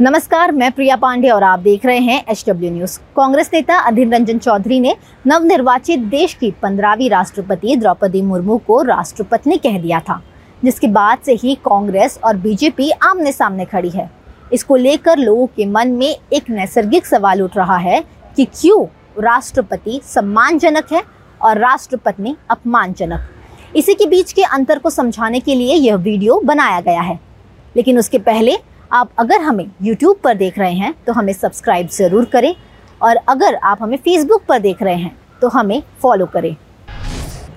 नमस्कार, मैं प्रिया पांडे और आप देख रहे हैं एच डब्ल्यू न्यूज़। कांग्रेस नेता अधीर रंजन चौधरी ने नवनिर्वाचित देश की पंद्रहवीं राष्ट्रपति द्रौपदी मुर्मू को राष्ट्रपति कह दिया था, जिसके बाद से ही कांग्रेस और बीजेपी आमने सामने खड़ी है। इसको लेकर लोगों के मन में एक नैसर्गिक सवाल उठ रहा है कि क्यों राष्ट्रपति सम्मानजनक है और राष्ट्रपति अपमानजनक? इसी के बीच के अंतर को समझाने के लिए यह वीडियो बनाया गया है। लेकिन उसके पहले आप अगर हमें YouTube पर देख रहे हैं तो हमें सब्सक्राइब ज़रूर करें और अगर आप हमें Facebook पर देख रहे हैं तो हमें फॉलो करें।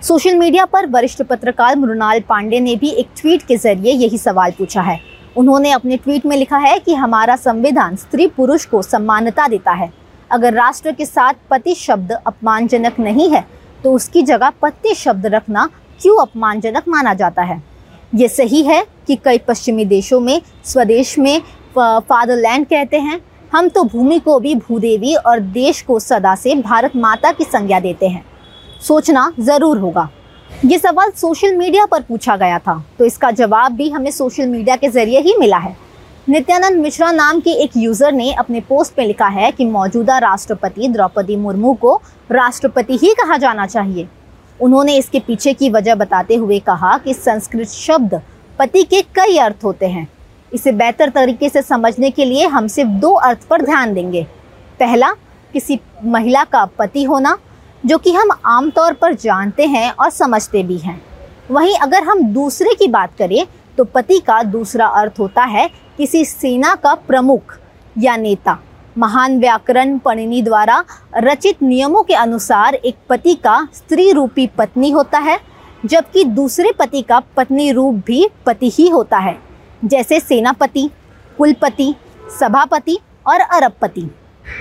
सोशल मीडिया पर वरिष्ठ पत्रकार मृणाल पांडे ने भी एक ट्वीट के ज़रिए यही सवाल पूछा है। उन्होंने अपने ट्वीट में लिखा है कि हमारा संविधान स्त्री पुरुष को सम्मानता देता है। अगर राष्ट्र के साथ पति शब्द अपमानजनक नहीं है तो उसकी जगह पति शब्द रखना क्यों अपमानजनक माना जाता है? ये सही है कि कई पश्चिमी देशों में, स्वदेश में फादरलैंड कहते हैं, हम तो भूमि को भी भूदेवी और देश को सदा से भारत माता की संज्ञा देते हैं। सोचना ज़रूर होगा। ये सवाल सोशल मीडिया पर पूछा गया था तो इसका जवाब भी हमें सोशल मीडिया के ज़रिए ही मिला है। नित्यानंद मिश्रा नाम के एक यूज़र ने अपने पोस्ट में लिखा है कि मौजूदा राष्ट्रपति द्रौपदी मुर्मू को राष्ट्रपति ही कहा जाना चाहिए। उन्होंने इसके पीछे की वजह बताते हुए कहा कि संस्कृत शब्द पति के कई अर्थ होते हैं। इसे बेहतर तरीके से समझने के लिए हम सिर्फ़ दो अर्थ पर ध्यान देंगे। पहला, किसी महिला का पति होना, जो कि हम आमतौर पर जानते हैं और समझते भी हैं। वहीं अगर हम दूसरे की बात करें तो पति का दूसरा अर्थ होता है किसी सेना का प्रमुख या नेता। महान व्याकरण पणिनि द्वारा रचित नियमों के अनुसार एक पति का स्त्री रूपी पत्नी होता है, जबकि दूसरे पति का पत्नी रूप भी पति ही होता है, जैसे सेनापति, कुलपति, सभापति और अरबपति।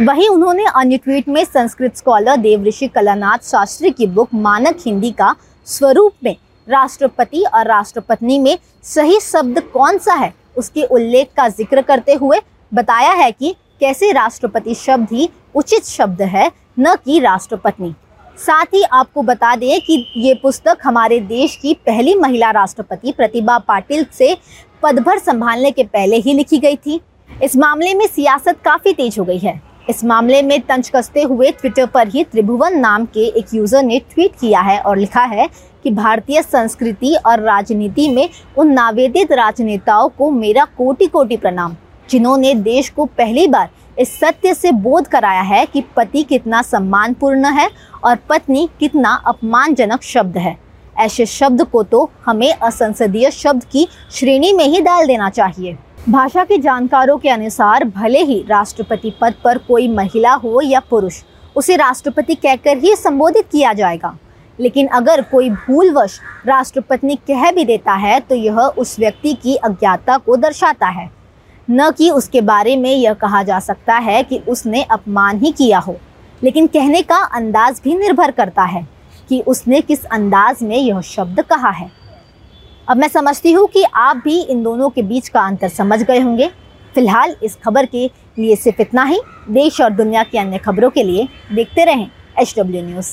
वहीं उन्होंने अन्य ट्वीट में संस्कृत स्कॉलर देवऋषि कलानाथ शास्त्री की बुक मानक हिंदी का स्वरूप में राष्ट्रपति और राष्ट्रपत्नी में सही शब्द कौन सा है, उसके उल्लेख का ज़िक्र करते हुए बताया है कि कैसे राष्ट्रपति शब्द ही उचित शब्द है, न कि राष्ट्रपत्नी। साथ ही आपको बता दें कि ये पुस्तक हमारे देश की पहली महिला राष्ट्रपति प्रतिभा पाटिल से पदभर संभालने के पहले ही लिखी गई थी। इस मामले में सियासत काफ़ी तेज हो गई है। इस मामले में तंज कसते हुए ट्विटर पर ही त्रिभुवन नाम के एक यूज़र ने ट्वीट किया है और लिखा है कि भारतीय संस्कृति और राजनीति में उन नावेदित राजनेताओं को मेरा कोटि कोटि प्रणाम। जिन्होंने देश को पहली बार इस सत्य से बोध कराया है कि पति कितना सम्मानपूर्ण है और पत्नी कितना अपमानजनक शब्द है। ऐसे शब्द को तो हमें असंसदीय शब्द की श्रेणी में ही डाल देना चाहिए। भाषा के जानकारों के अनुसार भले ही राष्ट्रपति पद पर कोई महिला हो या पुरुष, उसे राष्ट्रपति कहकर ही संबोधित किया जाएगा। लेकिन अगर कोई भूलवश राष्ट्रपति कह भी देता है तो यह उस व्यक्ति की अज्ञाता को दर्शाता है। न कि उसके बारे में यह कहा जा सकता है कि उसने अपमान ही किया हो। लेकिन कहने का अंदाज भी निर्भर करता है कि उसने किस अंदाज में यह शब्द कहा है। अब मैं समझती हूँ कि आप भी इन दोनों के बीच का अंतर समझ गए होंगे। फ़िलहाल इस खबर के लिए सिर्फ़ इतना ही। देश और दुनिया की अन्य खबरों के लिए देखते रहें एच डब्ल्यू न्यूज़।